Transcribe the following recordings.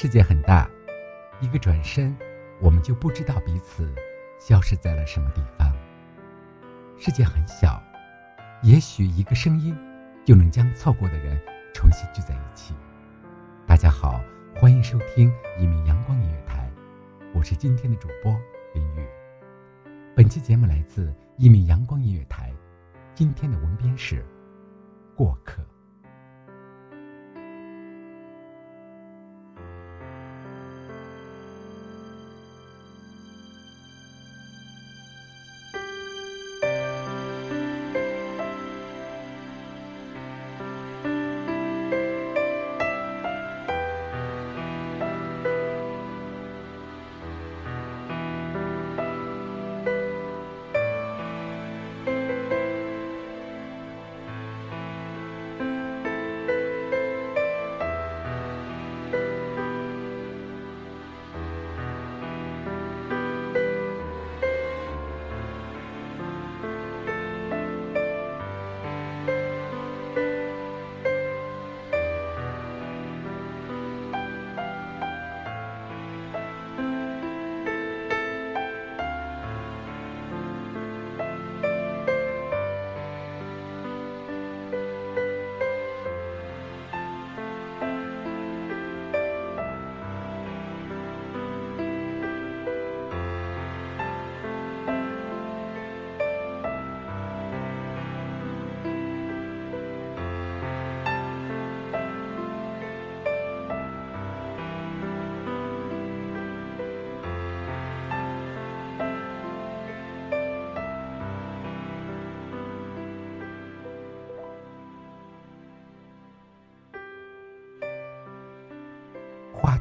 世界很大，一个转身，我们就不知道彼此消失在了什么地方。世界很小，也许一个声音就能将错过的人重新聚在一起。大家好，欢迎收听一米阳光音乐台，我是今天的主播林雨。本期节目来自一米阳光音乐台，今天的文编是过客。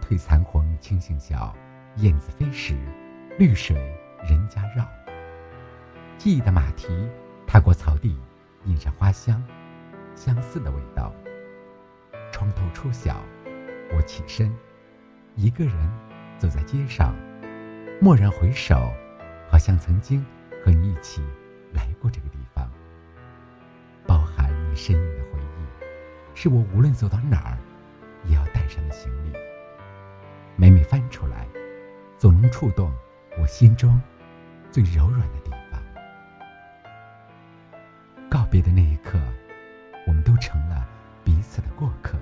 翠残红青杏小，燕子飞时，绿水人家绕。记忆的马蹄踏过草地，印上花香，相似的味道。窗头初晓，我起身，一个人走在街上，蓦然回首，好像曾经和你一起来过这个地方。包含你身影的回忆，是我无论走到哪儿，也要带上的行李。翻出来，总能触动我心中最柔软的地方。告别的那一刻，我们都成了彼此的过客。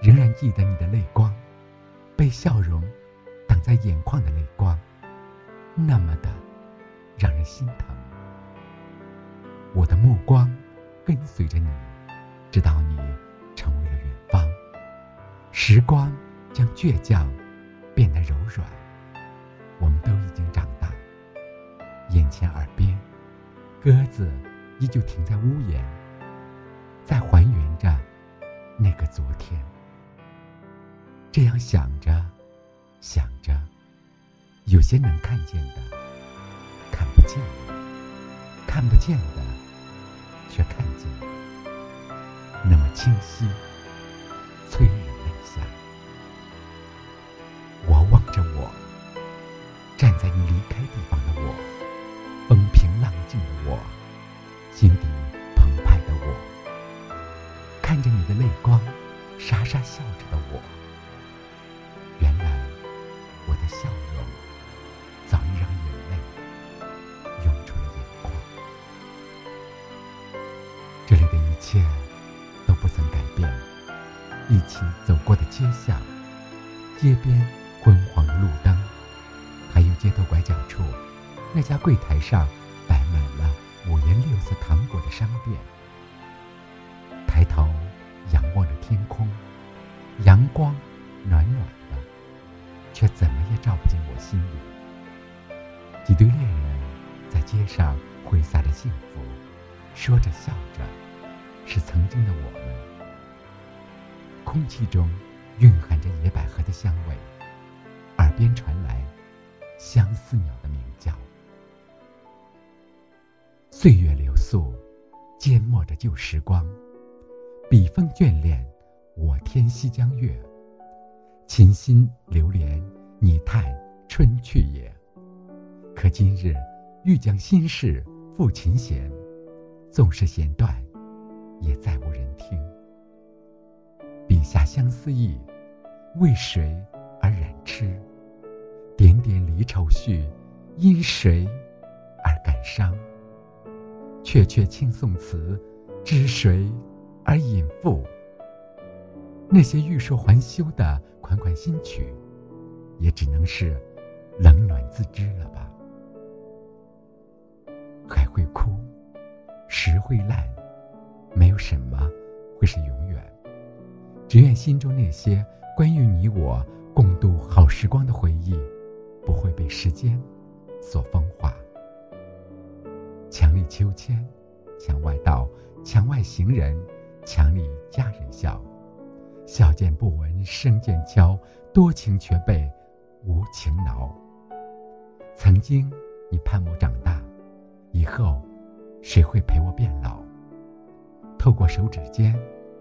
仍然记得你的泪光，被笑容挡在眼眶的泪光，那么的让人心疼。我的目光跟随着你，直到你成为了远方。时光。将倔强变得柔软，我们都已经长大。眼前耳边，鸽子依旧停在屋檐，在还原着那个昨天。这样想着，想着，有些能看见的，看不见的；看不见的，却看见了，那么清晰，在你离开地方的我，风平浪静的我。心底澎湃的我，看着你的泪光，傻傻笑着的我。原来我的笑容早已让眼泪涌出了眼眶。这里的一切都不曾改变，一起走过的街巷，街边昏黄的路灯，街头拐角处那家柜台上摆满了五颜六色糖果的商店。抬头仰望着天空，阳光暖暖的。却怎么也照不进我心里。几对恋人在街上挥洒着幸福，说着笑着，是曾经的我们。空气中蕴含着野百合的香味，耳边传来相思鸟的鸣叫。岁月流速，缄默着旧时光，笔锋眷恋我天西江月。琴心流连，你叹春去也。可今日欲将心事付琴弦，纵是弦断，也再无人听。笔下相思意，为谁而染痴？点点离愁绪，因谁而感伤？阙阙轻送词，知谁而引赋？那些欲说还休的款款新曲，也只能是冷暖自知了吧。海会枯，石会烂，没有什么会是永远。只愿心中那些关于你我共度好时光的回忆，被时间所风化。墙里秋千，墙外道，墙外行人，墙里佳人笑。笑渐不闻声渐悄，多情却被无情恼。曾经，你盼我长大，以后，谁会陪我变老？透过手指尖，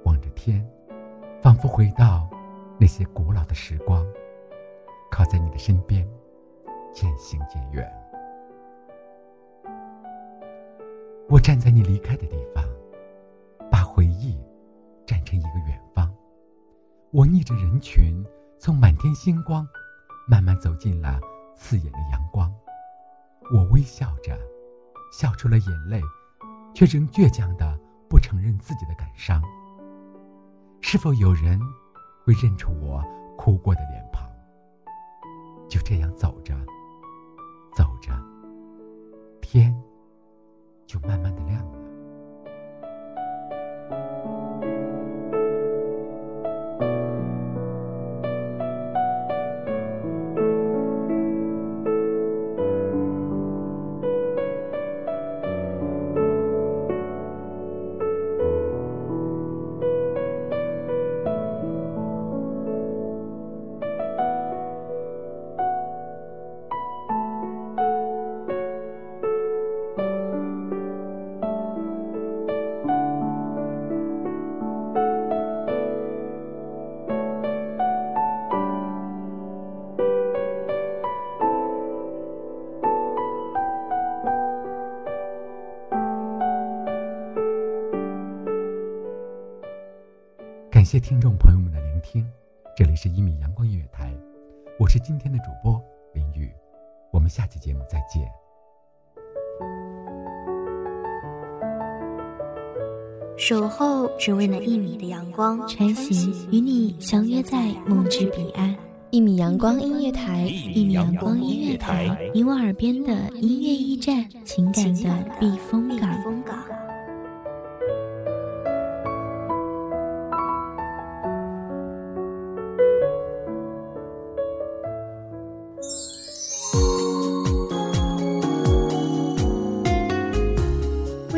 望着天，仿佛回到那些古老的时光，靠在你的身边，渐行渐远。我站在你离开的地方，把回忆站成一个远方。我逆着人群，从满天星光，慢慢走进了刺眼的阳光。我微笑着，笑出了眼泪，却仍倔强的不承认自己的感伤。是否有人会认出我哭过的脸庞？就这样走着，走着，天就慢慢的亮了。谢听众朋友们的聆听，这里是一米阳光音乐台，我是今天的主播林雨，我们下期节目再见。守候只为那一米的阳光，穿行与你相约在梦之彼岸。一米阳光音乐台，一米阳光音乐台，你我耳边的音乐驿站，情感的避风港。